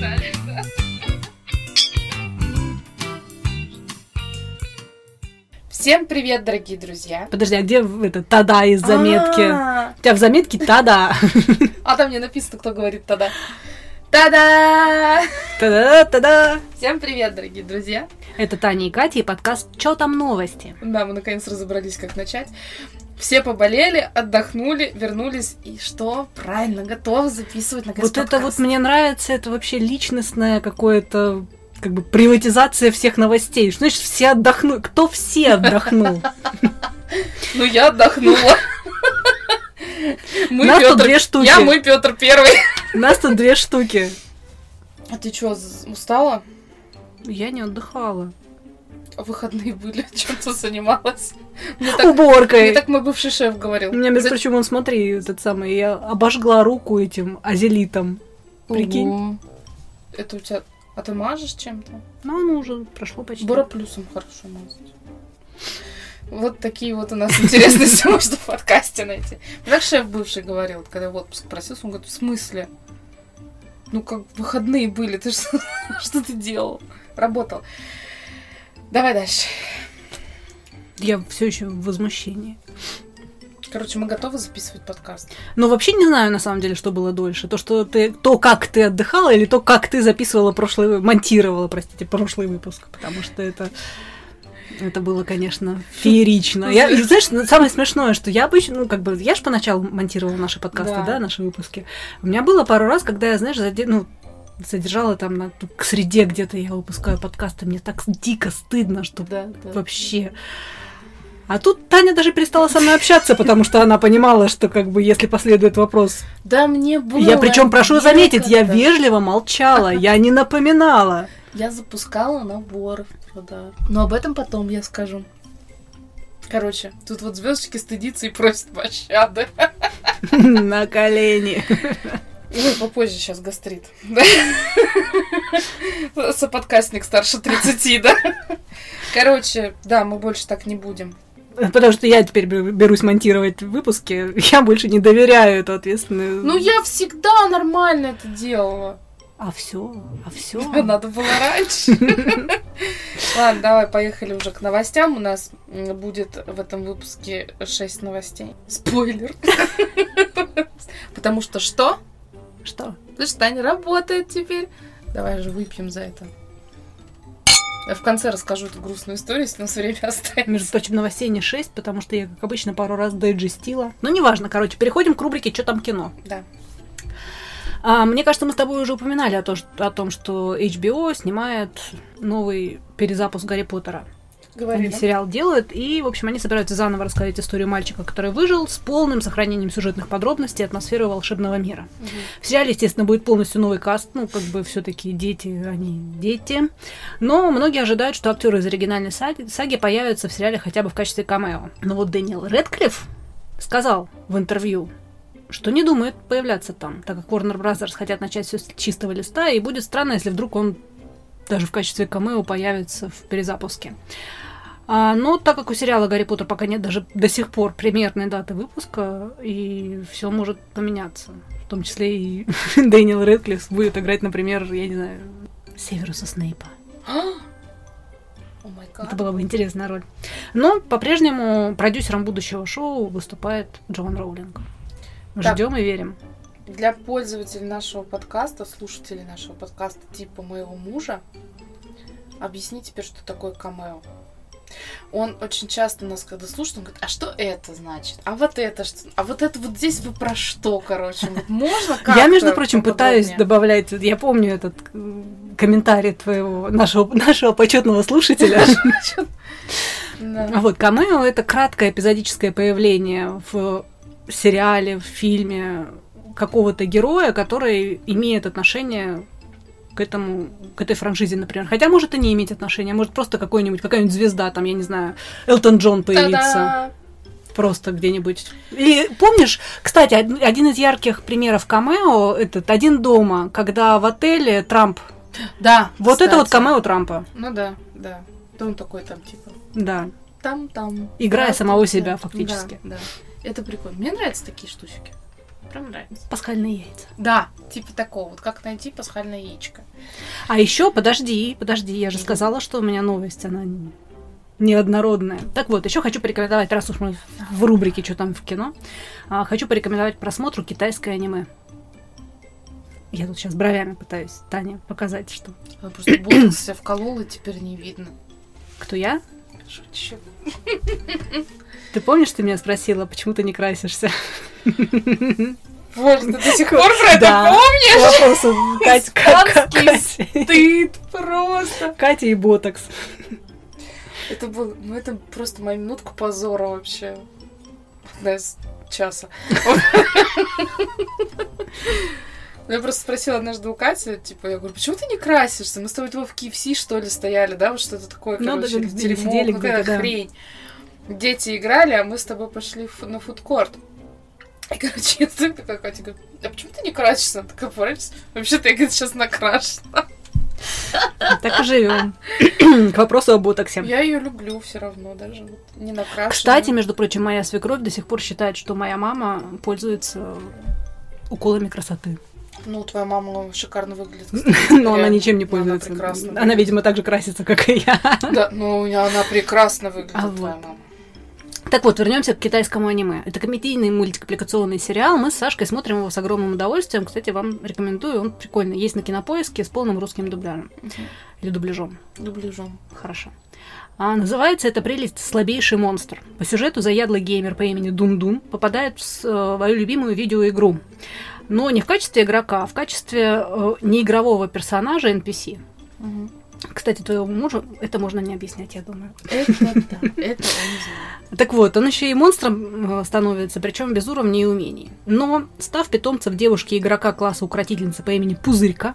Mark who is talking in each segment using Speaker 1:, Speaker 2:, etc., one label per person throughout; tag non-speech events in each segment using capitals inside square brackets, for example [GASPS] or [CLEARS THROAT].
Speaker 1: Да. Всем привет, дорогие друзья.
Speaker 2: Подожди, а где это тада из заметки?
Speaker 1: А,
Speaker 2: У тебя в заметке тада. [LAUGHS]
Speaker 1: А там не написано, кто говорит тогда. Та-да!
Speaker 2: Тада, тада.
Speaker 1: Всем привет, дорогие друзья.
Speaker 2: Это Таня и Катя и подкаст «Чё там новости?»
Speaker 1: Да, мы наконец разобрались, как начать. Все поболели, отдохнули, вернулись. И что? Правильно, готовы записывать наконец
Speaker 2: Вот это вот мне нравится, это вообще личностное какое-то как бы приватизация всех новостей. Что значит все отдохнули? Кто все отдохнул? [LAUGHS]
Speaker 1: Ну, я отдохнула. Мы
Speaker 2: Нас тут
Speaker 1: Пётр-
Speaker 2: две штуки.
Speaker 1: Я, мы, Петр Первый.
Speaker 2: У нас тут две штуки.
Speaker 1: А ты что, устала?
Speaker 2: Я не отдыхала.
Speaker 1: Выходные были, [LAUGHS] чем ты занималась? Мне так, мне
Speaker 2: Уборкой.
Speaker 1: так мой бывший шеф говорил.
Speaker 2: У меня, между
Speaker 1: За-
Speaker 2: прочим, он, смотри, этот самый, я обожгла руку этим азелитом. прикинь.
Speaker 1: Ого. Это у тебя... А ты мажешь чем-то?
Speaker 2: Ну, оно уже прошло почти.
Speaker 1: Бороплюсом хорошо мазать. Вот такие вот у нас интересности [LAUGHS] можно в подкасте найти. Так шеф бывший говорил, когда в отпуск просился, он говорит, в смысле? Ну, как выходные были, ты что, [LAUGHS] что ты делал? Работал. Давай дальше.
Speaker 2: Я все еще в возмущении.
Speaker 1: Короче, мы готовы записывать подкаст.
Speaker 2: Но вообще не знаю, на самом деле, что было дольше. То, что ты, то, как ты отдыхала, или то, как ты записывала прошлый, монтировала, простите, прошлый выпуск. Потому что это, это было, конечно, феерично. Я, и знаешь, ну, самое смешное, что я обычно, ну, как бы, я же поначалу монтировала наши подкасты,
Speaker 1: Да.
Speaker 2: да, наши выпуски. У меня было пару раз, когда я, знаешь, заде- ну, содержала там на, к среде где-то я выпускаю подкасты, мне так дико стыдно, что
Speaker 1: Да, да.
Speaker 2: вообще. А тут Таня даже перестала со мной общаться, потому что она понимала, что как бы если последует вопрос.
Speaker 1: Да мне было
Speaker 2: я причем прошу заметить, я
Speaker 1: некогда.
Speaker 2: вежливо молчала, я не напоминала.
Speaker 1: Я запускала набор в продажу. Но об этом потом я скажу. Короче, тут вот звездочки стыдится и просит пощады. [LAUGHS]
Speaker 2: На колени.
Speaker 1: Ой, попозже сейчас гастрит. [LAUGHS] Соподкастник старше 30, да? Короче, да, мы больше так не будем.
Speaker 2: Потому что я теперь бер- берусь монтировать выпуски, [LAUGHS] я больше не доверяю эту ответственную.
Speaker 1: Ну, я всегда нормально это делала.
Speaker 2: А все, а все. [LAUGHS]
Speaker 1: Надо было раньше. Ладно, давай, поехали уже к новостям. У нас будет в этом выпуске 6 новостей. Спойлер. Потому что что?
Speaker 2: Что?
Speaker 1: Что Таня работает теперь. Давай же выпьем за это. Я в конце расскажу эту грустную историю, если у нас время [LAUGHS] останется.
Speaker 2: Между прочим, новостей не 6, потому что я, как обычно, пару раз дайджестила. Ну, неважно, короче, переходим к рубрике «Что там кино?».
Speaker 1: Да.
Speaker 2: А, мне кажется, мы с тобой уже упоминали о, то, что- о том, что HBO снимает новый перезапуск Гарри Поттера.
Speaker 1: Говори,
Speaker 2: Они сериал делают, и, в общем, они собираются заново рассказать историю мальчика, который выжил, с полным сохранением сюжетных подробностей атмосферы волшебного мира.
Speaker 1: Мгм.
Speaker 2: В сериале, естественно, будет полностью новый каст, ну, как бы все таки дети, они дети. Но многие ожидают, что актеры из оригинальной саги, саги появятся в сериале хотя бы в качестве камео. Но вот Дэниел Редклифф сказал в интервью, что не думает появляться там, так как Warner Brothers хотят начать все с чистого листа, и будет странно, если вдруг он даже в качестве камео появится в перезапуске. А, но так как у сериала Гарри Поттер пока нет даже до сих пор примерной даты выпуска, и все может поменяться. В том числе и [LAUGHS] Дэниел Рэдклифф будет играть, например, я не знаю, Северуса Снейпа. [GASPS]
Speaker 1: Гад.
Speaker 2: Это была бы интересная роль. Но по-прежнему продюсером будущего шоу выступает Джон Роулинг. Ждем и верим.
Speaker 1: Для пользователей нашего подкаста, слушателей нашего подкаста типа моего мужа, объясни теперь, что такое камео. Он очень часто нас, когда слушает, он говорит, а что это значит? А вот это что? А вот это вот здесь вы про что, короче? Можно как [LAUGHS]
Speaker 2: Я, между прочим, пытаюсь добавлять, я помню этот комментарий твоего, нашего, [LAUGHS] нашего почетного слушателя. [LAUGHS] А Вот, камео — это краткое эпизодическое появление в сериале, в фильме какого-то героя, который имеет отношение к этому, к этой франшизе, например. Хотя может и не иметь отношения, может просто какой-нибудь, какая-нибудь звезда, там, я не знаю, Элтон Джон появится просто где-нибудь. И помнишь, кстати, од- один из ярких примеров камео, этот «Один дома», когда в отеле Трамп,
Speaker 1: Да,
Speaker 2: вот это вот
Speaker 1: кстати.
Speaker 2: камео Трампа,
Speaker 1: Ну да, да. Да он такой там, типа,
Speaker 2: да.
Speaker 1: там-там.
Speaker 2: Играя
Speaker 1: Да,
Speaker 2: самого себя фактически.
Speaker 1: Да, да. Это прикольно. Мне нравятся такие штучки. Прям нравится.
Speaker 2: Пасхальные яйца.
Speaker 1: Да, типа такого. Вот как найти пасхальное яичко.
Speaker 2: А еще, подожди, подожди, я же сказала, что у меня новость, она неоднородная. Так вот, еще хочу порекомендовать, раз уж мы в рубрике «Что там в кино», а, хочу порекомендовать просмотру китайское аниме. Я тут сейчас бровями пытаюсь Тане показать, что
Speaker 1: Я просто ботокс себя вколола, теперь не видно.
Speaker 2: кто я.
Speaker 1: Шучу.
Speaker 2: Ты помнишь, ты меня спросила, почему ты не красишься?
Speaker 1: Боже, ты до сих пор про это помнишь?
Speaker 2: Катя.
Speaker 1: Стыд просто.
Speaker 2: Катя и Ботокс.
Speaker 1: Это был, ну это просто моя минутка позора вообще. Одна из часа. Я просто спросила однажды у Кати, типа, я говорю, почему ты не красишься? Мы с тобой в KFC, что ли, стояли, да, вот что-то такое,
Speaker 2: Ну,
Speaker 1: короче,
Speaker 2: да, сидели
Speaker 1: какая-то
Speaker 2: да.
Speaker 1: хрень. Дети играли, а мы с тобой пошли на фудкорт. И, [LAUGHS] короче, я стою такая, Катя говорит, а почему ты не красишься? Она такая, «Понимаешь, вообще-то я говорит, сейчас накрашена. [LAUGHS]
Speaker 2: Так и живем. [COUGHS] К вопросу о ботоксе.
Speaker 1: Я ее люблю все равно, даже вот не накрашенную.
Speaker 2: Кстати, между прочим, моя свекровь до сих пор считает, что моя мама пользуется уколами красоты.
Speaker 1: Ну, твоя мама шикарно выглядит. [LAUGHS]
Speaker 2: Но она ничем не
Speaker 1: Ну, она
Speaker 2: пользуется.
Speaker 1: прекрасно
Speaker 2: Она, видимо, так же красится, как и я.
Speaker 1: Да, ну, она прекрасно выглядит,
Speaker 2: А
Speaker 1: твоя
Speaker 2: вот.
Speaker 1: мама.
Speaker 2: Так вот, вернемся к китайскому аниме. Это комедийный мультипликационный сериал. Мы с Сашкой смотрим его с огромным удовольствием. Кстати, вам рекомендую. Он прикольный. Есть на кинопоиске с полным русским дубляжем. Или дубляжом.
Speaker 1: Дубляжом.
Speaker 2: Хорошо. А, называется это прелесть «Слабейший монстр». По сюжету заядлый геймер по имени Дум-Дум попадает в э, свою любимую видеоигру. Но не в качестве игрока, а в качестве э, неигрового персонажа NPC.
Speaker 1: Мгм.
Speaker 2: Кстати, твоему мужу это можно не объяснять, я думаю.
Speaker 1: Это да, это он знает.
Speaker 2: Так вот, он еще и монстром э, становится, причем без уровней и умений. Но, став питомцем девушки-игрока класса укротительницы по имени Пузырька,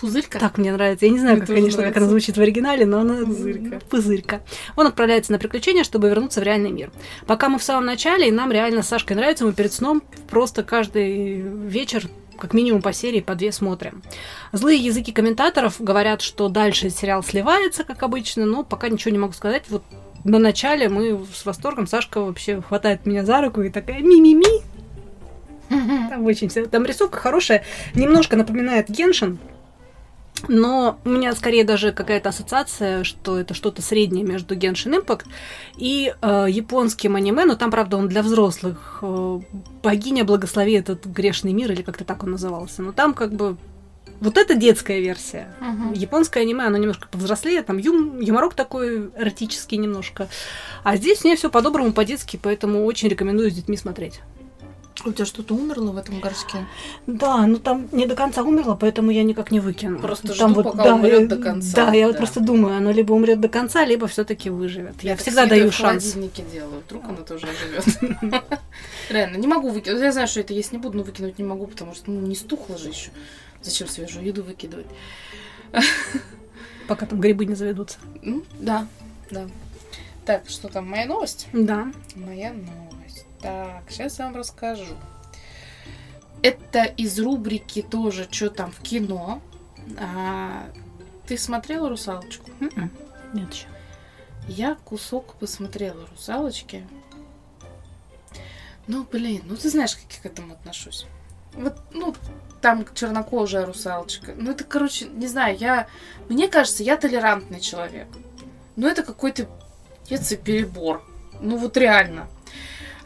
Speaker 1: Пузырька?
Speaker 2: так мне нравится, я не знаю,
Speaker 1: Мне
Speaker 2: как, конечно, как
Speaker 1: нравится.
Speaker 2: она звучит в оригинале, но она
Speaker 1: Пузырька.
Speaker 2: Пузырька. Он отправляется на приключения, чтобы вернуться в реальный мир. Пока мы в самом начале, и нам реально с Сашкой нравится, мы перед сном просто каждый вечер как минимум по серии по две смотрим. Злые языки комментаторов говорят, что дальше сериал сливается, как обычно, но пока ничего не могу сказать. Вот на начале мы с восторгом, Сашка вообще хватает меня за руку и такая ми-ми-ми. [LAUGHS] Там очень все. Там рисовка хорошая, немножко напоминает Геншин, но у меня скорее даже какая-то ассоциация, что это что-то среднее между Genshin Impact и э, японским аниме, но там, правда, он для взрослых. Э, Богиня благослови этот грешный мир, или как-то так он назывался. Но там как бы вот это детская версия.
Speaker 1: Мгм.
Speaker 2: Японское аниме, оно немножко повзрослее, там юм, юморок такой эротический немножко. А здесь мне все по-доброму, по-детски, поэтому очень рекомендую с детьми смотреть.
Speaker 1: У тебя что-то умерло в этом горшке?
Speaker 2: Да, ну там не до конца умерло, поэтому я никак не выкину.
Speaker 1: Просто
Speaker 2: там
Speaker 1: жду, пока умрёт до конца,
Speaker 2: Да, я вот
Speaker 1: да.
Speaker 2: просто думаю, оно либо умрет до конца, либо все-таки выживет. Я,
Speaker 1: так
Speaker 2: всегда даю
Speaker 1: в
Speaker 2: шанс.
Speaker 1: холодильнике делаю. Вдруг она тоже живет. [LAUGHS] Реально, не могу выкинуть. Я знаю, что это есть не буду, но выкинуть не могу, потому что ну, не стухло же еще. Зачем свежую еду выкидывать?
Speaker 2: Пока там грибы не заведутся.
Speaker 1: Ну, да, да. Так, что там, моя новость?
Speaker 2: Да.
Speaker 1: Моя новость. Так, сейчас я вам расскажу. Это из рубрики тоже «Что там в кино?». А, ты смотрела «Русалочку»?
Speaker 2: М-м. Нет еще.
Speaker 1: Я кусок посмотрела «Русалочки». Ну, блин, ну ты знаешь, как я к этому отношусь. Вот, ну, там чернокожая русалочка. Ну, это, короче, не знаю, я... Мне кажется, я толерантный человек. Но это какой-то пец и перебор. Ну, вот реально.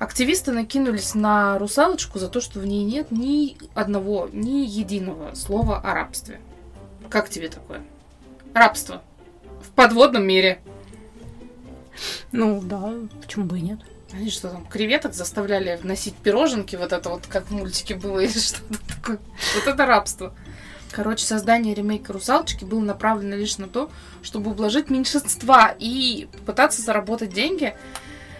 Speaker 1: Активисты накинулись на русалочку за то, что в ней нет ни одного, ни единого слова о рабстве. Как тебе такое? Рабство. В подводном мире.
Speaker 2: Ну да, почему бы и нет?
Speaker 1: Они что там, креветок заставляли носить пироженки, вот это вот, как в мультике было, [LAUGHS] или что-то такое. Вот это рабство. Короче, создание ремейка «Русалочки» было направлено лишь на то, чтобы ублажить меньшинства и попытаться заработать деньги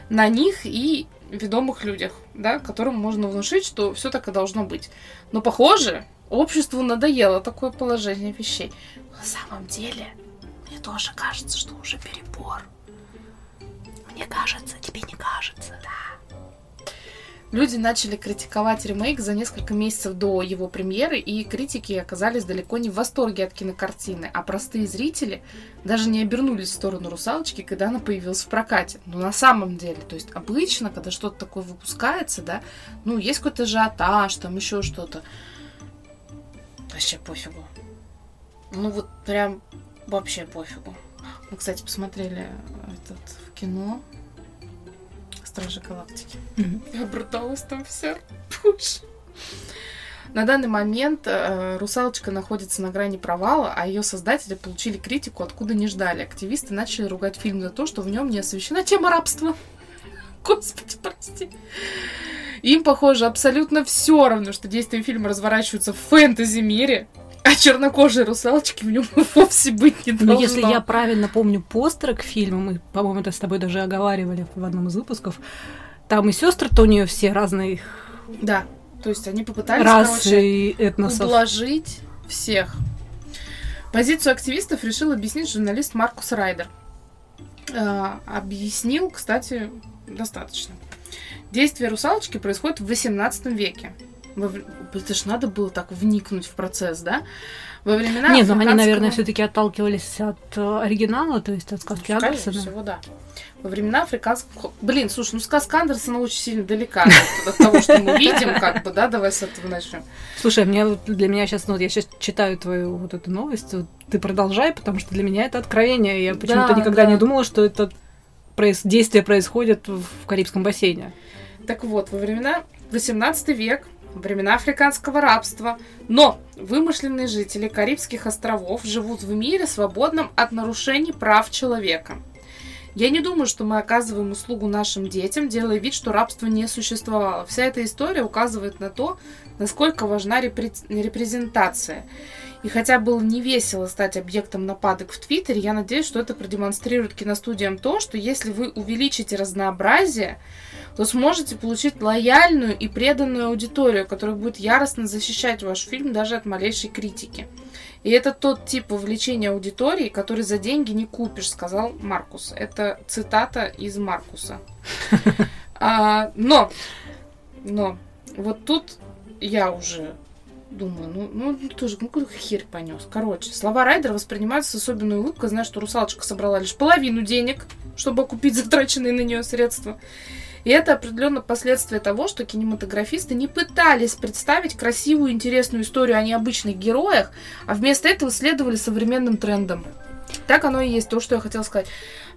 Speaker 1: на них и ведомых людях, да, которым можно внушить, что все так и должно быть. Но, похоже, обществу надоело такое положение вещей. На самом деле, мне тоже кажется, что уже перебор. Мне кажется, тебе не кажется, да. Люди начали критиковать ремейк за несколько месяцев до его премьеры, и критики оказались далеко не в восторге от кинокартины, а простые зрители даже не обернулись в сторону «Русалочки», когда она появилась в прокате. Но на самом деле, то есть обычно, когда что-то такое выпускается, да, ну, есть какой-то ажиотаж, там еще что-то. Вообще пофигу. Ну, вот прям вообще пофигу. Мы, кстати, посмотрели этот в кино Стражи Галактики. Обруталась там вся. Боже. На данный момент э, «Русалочка» находится на грани провала, а ее создатели получили критику, откуда не ждали. Активисты начали ругать фильм за то, что в нем не освещена тема рабства. Господи, прости. Им, похоже, абсолютно все равно, что действия фильма разворачиваются в фэнтези-мире, а [LAUGHS] чернокожие русалочки в нем [LAUGHS] вовсе быть не
Speaker 2: Но
Speaker 1: должно.
Speaker 2: Ну, если я правильно помню постеры к фильму, мы, по-моему, это с тобой даже оговаривали в одном из выпусков, там и сестры-то у нее все разные
Speaker 1: Да, то есть они попытались,
Speaker 2: расы
Speaker 1: короче,
Speaker 2: и этносов.
Speaker 1: ублажить всех. Позицию активистов решил объяснить журналист Маркус Райдер. Э, объяснил, кстати, достаточно. Действие русалочки происходит в 18 веке. Во Это ж надо было так вникнуть в процесс, да? Во времена
Speaker 2: Нет, ну они,
Speaker 1: африканского-
Speaker 2: наверное, все-таки отталкивались от э, оригинала, то есть от сказки
Speaker 1: Ну,
Speaker 2: Андерсона.
Speaker 1: всего, да. Во времена африканского... Блин, слушай, ну сказка Андерсона очень сильно далека от, того, что мы видим, как бы, да, давай с этого начнем.
Speaker 2: Слушай, мне, для меня сейчас, ну, я сейчас читаю твою вот эту новость, ты продолжай, потому что для меня это откровение. Я почему-то
Speaker 1: Да,
Speaker 2: никогда
Speaker 1: да.
Speaker 2: не думала, что это действие происходит в Карибском бассейне.
Speaker 1: Так вот, во времена 18 век, времена африканского рабства, но вымышленные жители Карибских островов живут в мире, свободном от нарушений прав человека. Я не думаю, что мы оказываем услугу нашим детям, делая вид, что рабство не существовало. Вся эта история указывает на то, насколько важна репре- репрезентация. И хотя было не весело стать объектом нападок в Твиттере, я надеюсь, что это продемонстрирует киностудиям то, что если вы увеличите разнообразие, то сможете получить лояльную и преданную аудиторию, которая будет яростно защищать ваш фильм даже от малейшей критики. И это тот тип вовлечения аудитории, который за деньги не купишь, сказал Маркус. Это цитата из Маркуса. [LAUGHS] А, но, но, вот тут я уже думаю, ну, ну, тоже, ну какой хер понес. Короче, слова Райдера воспринимаются с особенной улыбкой, зная, что русалочка собрала лишь половину денег, чтобы окупить затраченные на нее средства. И это определенно последствие того, что кинематографисты не пытались представить красивую, интересную историю о необычных героях, а вместо этого следовали современным трендам. Так оно и есть, то, что я хотела сказать.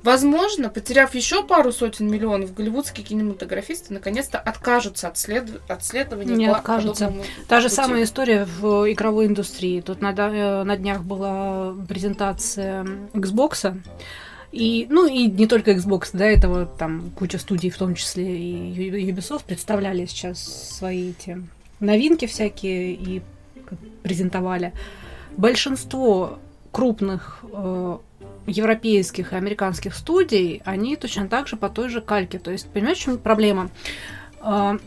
Speaker 1: Возможно, потеряв еще пару сотен миллионов, голливудские кинематографисты наконец-то откажутся от, след- от следования
Speaker 2: Не откажутся. Та же
Speaker 1: пути.
Speaker 2: самая история в игровой индустрии. Тут на, э, на днях была презентация Xbox. И, ну, и не только Xbox, до этого там куча студий, в том числе и Ubisoft, представляли сейчас свои эти новинки всякие и презентовали. Большинство крупных э, европейских и американских студий, они точно так же по той же кальке. То есть, понимаешь, в чем проблема? Э,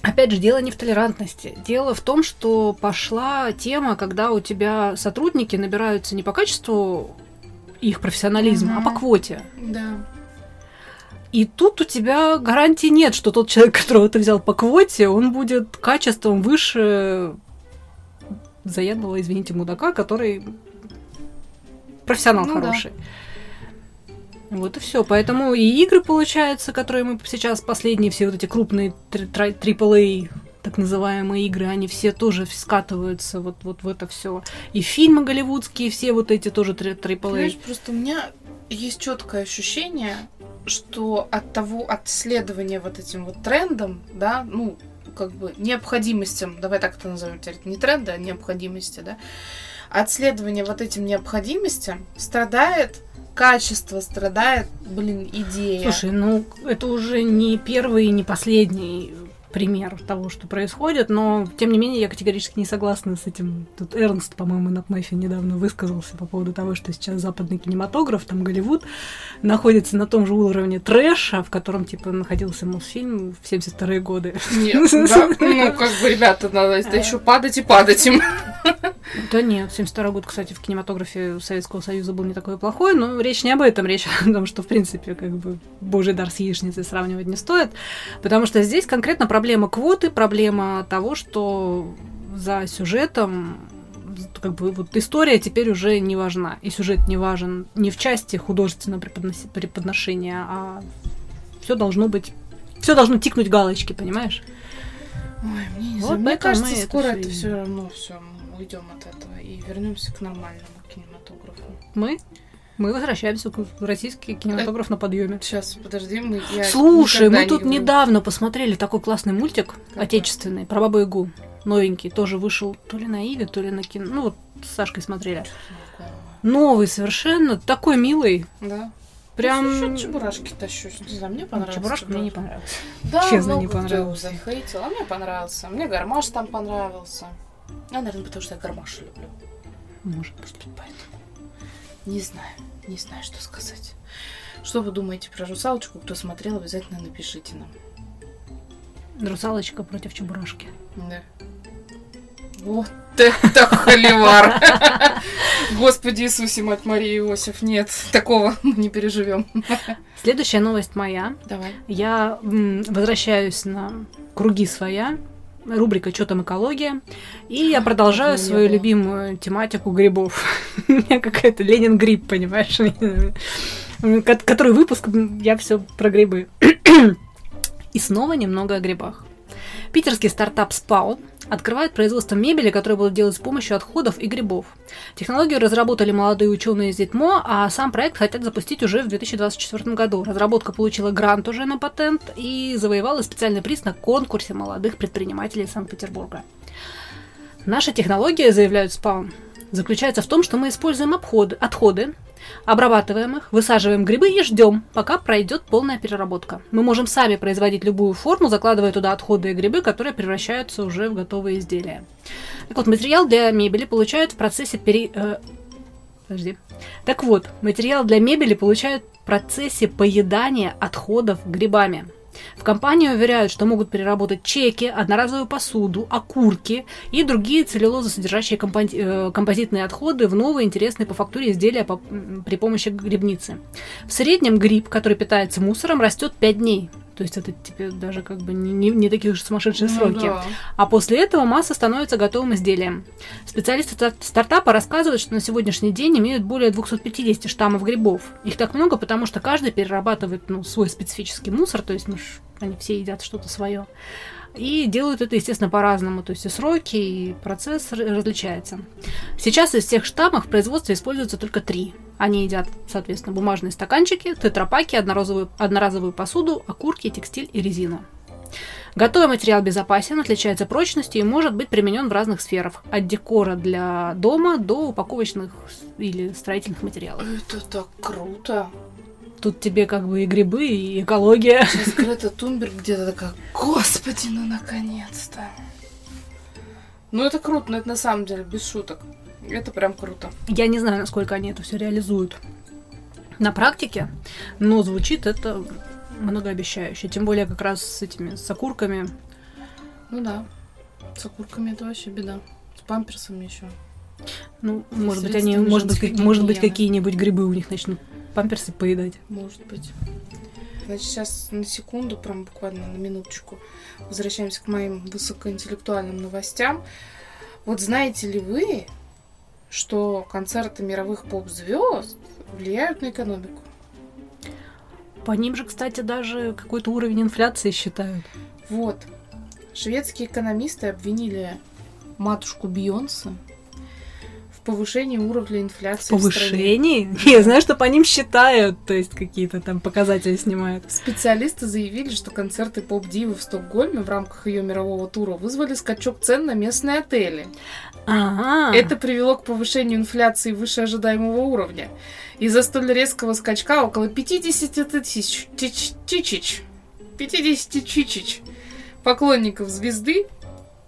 Speaker 2: Опять же, дело не в толерантности. Дело в том, что пошла тема, когда у тебя сотрудники набираются не по качеству их профессионализма,
Speaker 1: Мгм.
Speaker 2: а по квоте.
Speaker 1: Да.
Speaker 2: И тут у тебя гарантии нет, что тот человек, [LAUGHS] которого ты взял по квоте, он будет качеством выше заядлого, извините, мудака, который профессионал
Speaker 1: Ну да.
Speaker 2: хороший. Вот и все. Поэтому и игры, получается, которые мы сейчас последние, все вот эти крупные AAA, так называемые игры, они все тоже скатываются вот, вот в это все. И фильмы голливудские, все вот эти тоже AAA.
Speaker 1: Понимаешь, просто у меня есть четкое ощущение, что от того, от следования вот этим вот трендам, да, ну, как бы необходимостям, давай так это назовем теперь, не тренды, а необходимости, да, от следования вот этим необходимостям страдает качество, страдает, блин, идея.
Speaker 2: Слушай, ну это уже не первый и не последний пример того, что происходит, но тем не менее я категорически не согласна с этим. Тут Эрнст, по-моему, на ПМЭФе недавно высказался по поводу того, что сейчас западный кинематограф, там Голливуд, находится на том же уровне трэша, в котором, типа, находился Мосфильм в 72-е годы.
Speaker 1: Нет, да, ну, как бы, ребята, надо это еще падать и падать им.
Speaker 2: Да нет, 72 год, кстати, в кинематографе Советского Союза был не такой плохой, но речь не об этом, речь [LAUGHS] о том, что, в принципе, как бы божий дар с яичницей сравнивать не стоит, потому что здесь конкретно проблема квоты, проблема того, что за сюжетом как бы вот история теперь уже не важна, и сюжет не важен не в части художественного преподноси- преподношения, а все должно быть, все должно тикнуть галочки, понимаешь?
Speaker 1: Ой, мне не
Speaker 2: Вот
Speaker 1: знаю. Мне кажется, скоро это все равно все уйдем от этого и вернемся к нормальному кинематографу.
Speaker 2: Мы мы возвращаемся к российский кинематограф на подъеме.
Speaker 1: Сейчас, подожди, мы. Я
Speaker 2: Слушай, мы
Speaker 1: не
Speaker 2: тут
Speaker 1: говорю.
Speaker 2: недавно посмотрели такой классный мультик
Speaker 1: Какой?
Speaker 2: отечественный про бабу Ягу. Новенький, тоже вышел то ли на Иве, то ли на кино. Ну, вот с Сашкой смотрели. Новый совершенно, такой милый.
Speaker 1: Да.
Speaker 2: Прям...
Speaker 1: Еще чебурашки тащу. Не знаю, мне понравился.
Speaker 2: Чебурашка мне не понравился.
Speaker 1: Да,
Speaker 2: Честно, не понравился.
Speaker 1: захейтил, а мне понравился. Мне гармаш там понравился. А, наверное, потому что я гармаш люблю.
Speaker 2: Может.
Speaker 1: Может быть, поэтому. Не знаю. Не знаю, что сказать. Что вы думаете про русалочку? Кто смотрел, обязательно напишите нам.
Speaker 2: Русалочка против Чебурашки.
Speaker 1: Да. Вот это холивар! [LAUGHS] Господи Иисусе, мать Мария Иосиф, нет, такого мы не переживем.
Speaker 2: Следующая новость моя.
Speaker 1: Давай.
Speaker 2: Я возвращаюсь на круги своя. Рубрика «Чё там экология?» И я продолжаю
Speaker 1: давно не
Speaker 2: свою любимую тематику грибов. [LAUGHS] У меня какая-то Ленин гриб, понимаешь? Ко- Который выпуск, я все про грибы. [CLEARS THROAT] И снова немного о грибах. Питерский стартап Спау открывает производство мебели, которое будут делать с помощью отходов и грибов. Технологию разработали молодые ученые из Дитмо, а сам проект хотят запустить уже в 2024 году. Разработка получила грант уже на патент и завоевала специальный приз на конкурсе молодых предпринимателей Санкт-Петербурга. Наша технология, заявляют Спаун, заключается в том, что мы используем обходы, отходы, обрабатываем их, высаживаем грибы и ждем, пока пройдет полная переработка. Мы можем сами производить любую форму, закладывая туда отходы и грибы, которые превращаются уже в готовые изделия. Так вот, материал для мебели получают в процессе пере... э, Подожди. Так вот, материал для мебели получают в процессе поедания отходов грибами. В компании уверяют, что могут переработать чеки, одноразовую посуду, окурки и другие целлюлозосодержащие компози- э, композитные отходы в новые интересные по фактуре изделия по- при помощи грибницы. В среднем гриб, который питается мусором, растет 5 дней. То есть это теперь даже как бы не, не- не такие уж сумасшедшие
Speaker 1: Ну
Speaker 2: сроки.
Speaker 1: да.
Speaker 2: А после этого масса становится готовым изделием. Специалисты стар- стартапа рассказывают, что на сегодняшний день имеют более 250 штаммов грибов. Их так много, потому что каждый перерабатывает ну, свой специфический мусор, то есть ну, они все едят что-то свое. И делают это, естественно, по-разному. То есть и сроки, и процесс различается. Сейчас из всех штаммов в производстве используются только три. Они едят, соответственно, бумажные стаканчики, тетрапаки, одноразовую, одноразовую посуду, окурки, текстиль и резину. Готовый материал безопасен, отличается прочностью и может быть применен в разных сферах. От декора для дома до упаковочных или строительных материалов.
Speaker 1: Это так круто.
Speaker 2: Тут тебе как бы и грибы, и экология.
Speaker 1: Сейчас Грета Тунберг где-то такая, господи, ну наконец-то. Ну это круто, но это на самом деле, без шуток. Это прям круто.
Speaker 2: Я не знаю, насколько они это все реализуют на практике, но звучит это многообещающе. Тем более как раз с этими с окурками.
Speaker 1: Ну да. С окурками это вообще беда. С памперсами еще.
Speaker 2: Ну, может быть, они, может быть, может быть, какие-нибудь грибы у них начнут памперсы поедать.
Speaker 1: Может быть. Значит, сейчас на секунду, прям буквально на минуточку, возвращаемся к моим высокоинтеллектуальным новостям. Вот знаете ли вы, что концерты мировых поп-звезд влияют на экономику?
Speaker 2: По ним же, кстати, даже какой-то уровень инфляции считают.
Speaker 1: Вот. Шведские экономисты обвинили матушку Бейонсе в повышении уровня инфляции в стране.
Speaker 2: Повышение? [LAUGHS] Я знаю, что по ним считают, то есть какие-то там показатели снимают.
Speaker 1: Специалисты заявили, что концерты поп-дивы в Стокгольме в рамках ее мирового тура вызвали скачок цен на местные отели.
Speaker 2: Ага.
Speaker 1: Это привело к повышению инфляции выше ожидаемого уровня. Из-за столь резкого скачка около 50 тысяч тичич, 50 чичич поклонников звезды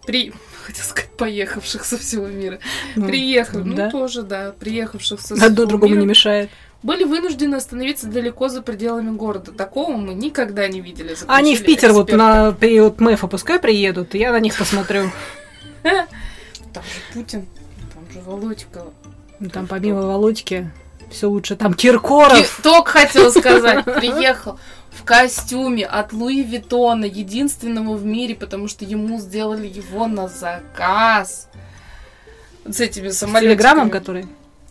Speaker 1: при [LAUGHS] хотел сказать поехавших со всего мира
Speaker 2: Ну,
Speaker 1: приехав ну
Speaker 2: да.
Speaker 1: тоже да приехавших со
Speaker 2: Одно
Speaker 1: всего
Speaker 2: другому
Speaker 1: мира,
Speaker 2: не мешает.
Speaker 1: были вынуждены остановиться далеко за пределами города такого мы никогда не видели
Speaker 2: Они в Питер вот
Speaker 1: эксперты.
Speaker 2: на период МЭФа пускай приедут, и я на них посмотрю. [LAUGHS]
Speaker 1: там же Путин там же Володька.
Speaker 2: Ну, Там помимо Володьки все лучше. Там Киркоров.
Speaker 1: Ки- Только хотел сказать, [LAUGHS] приехал в костюме от Луи Виттона, единственного в мире, потому что ему сделали его на заказ. С этими
Speaker 2: С
Speaker 1: самолетиками.
Speaker 2: телеграммом, который,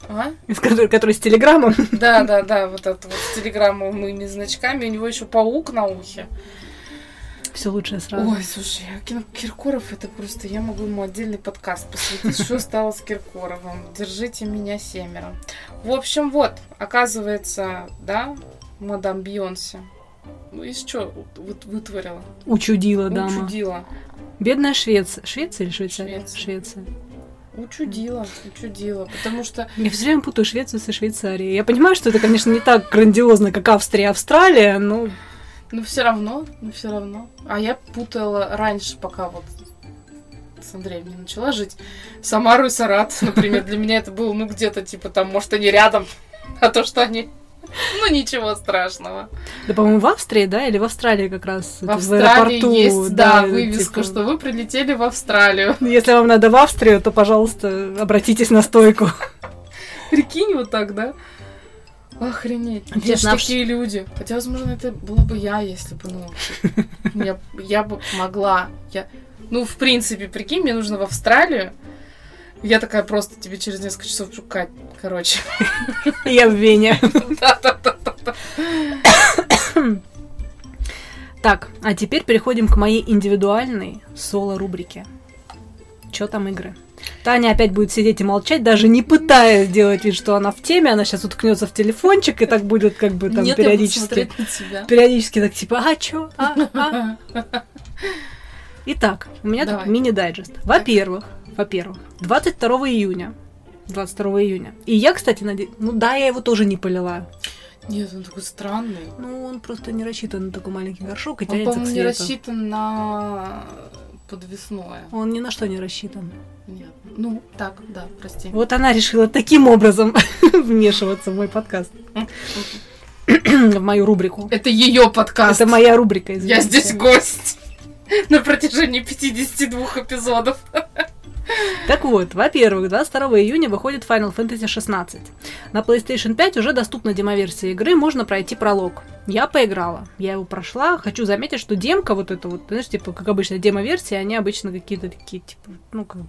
Speaker 1: А? [LAUGHS]
Speaker 2: который, который с телеграммом. [LAUGHS]
Speaker 1: Да, да, да, вот это вот с телеграммовыми значками. У него еще паук на ухе.
Speaker 2: Все лучшее сразу.
Speaker 1: Ой, слушай, а Кир- Киркоров это просто, я могу ему отдельный подкаст посвятить, что стало с Киркоровым. Держите меня семеро. В общем, вот, оказывается, да, мадам Бейонсе. Ну, из что вот вытворила?
Speaker 2: Учудила дама.
Speaker 1: Учудила.
Speaker 2: Бедная Швеция. Швеция или Швейцария?
Speaker 1: Швеция.
Speaker 2: Швеция.
Speaker 1: Учудила, учудила. Потому что
Speaker 2: Я все время путаю Швецию со Швейцарией. Я понимаю, что это, конечно, не так грандиозно, как Австрия и Австралия, но
Speaker 1: Ну, все равно, ну, все равно. А я путала раньше, пока вот с Андреем не начала жить. Самару и Саратов, например. Для меня это было, ну, где-то, типа, там, может, они рядом. А то, что они... Ну, ничего страшного.
Speaker 2: Да, по-моему, в Австрии, да, или в Австралии как раз.
Speaker 1: В Австралии
Speaker 2: аэропорту,
Speaker 1: есть, да, вывеска,
Speaker 2: типа,
Speaker 1: что вы прилетели в Австралию.
Speaker 2: Если вам надо в Австрию, то, пожалуйста, обратитесь на стойку.
Speaker 1: Прикинь, вот так, да? Охренеть.
Speaker 2: А в
Speaker 1: такие люди. Хотя, возможно, это была бы я, если бы, ну, я, я бы могла. Я, ну, в принципе, прикинь, мне нужно в Австралию. Я такая просто тебе через несколько часов пишу, Кать, короче. [LAUGHS]
Speaker 2: Я в Вене. Так, а теперь переходим к моей индивидуальной соло-рубрике. Чё там игры? Таня опять будет сидеть и молчать, даже не пытаясь сделать вид, что она в теме. Она сейчас уткнется в телефончик и так будет как бы там
Speaker 1: Нет,
Speaker 2: периодически. Периодически так типа, а чё? А, а?» [LAUGHS] Итак, у меня
Speaker 1: Давай.
Speaker 2: тут мини-дайджест. Во-первых, во-первых, 22 июня. 22 июня. И я, кстати, надеюсь... Ну да, я его тоже не полила.
Speaker 1: Нет, он такой странный.
Speaker 2: Ну, он просто не рассчитан на такой маленький горшок и
Speaker 1: Он,
Speaker 2: тянется к
Speaker 1: по-моему, не рассчитан на подвесное.
Speaker 2: Он ни на что не рассчитан.
Speaker 1: Нет. Ну, так, да, прости.
Speaker 2: Вот она решила таким образом [LAUGHS] вмешиваться в мой подкаст. в мою рубрику.
Speaker 1: Это ее подкаст.
Speaker 2: Это моя рубрика, извините.
Speaker 1: Я здесь гость. [LAUGHS] На протяжении 52 эпизодов.
Speaker 2: Так вот, во-первых, 22 июня выходит Final Fantasy 16. На PlayStation 5 уже доступна демоверсия игры, можно пройти пролог. Я поиграла, я его прошла. Хочу заметить, что демка вот эта вот, знаешь, типа, как обычно, демо-версии, они обычно какие-то такие, типа, ну, как бы...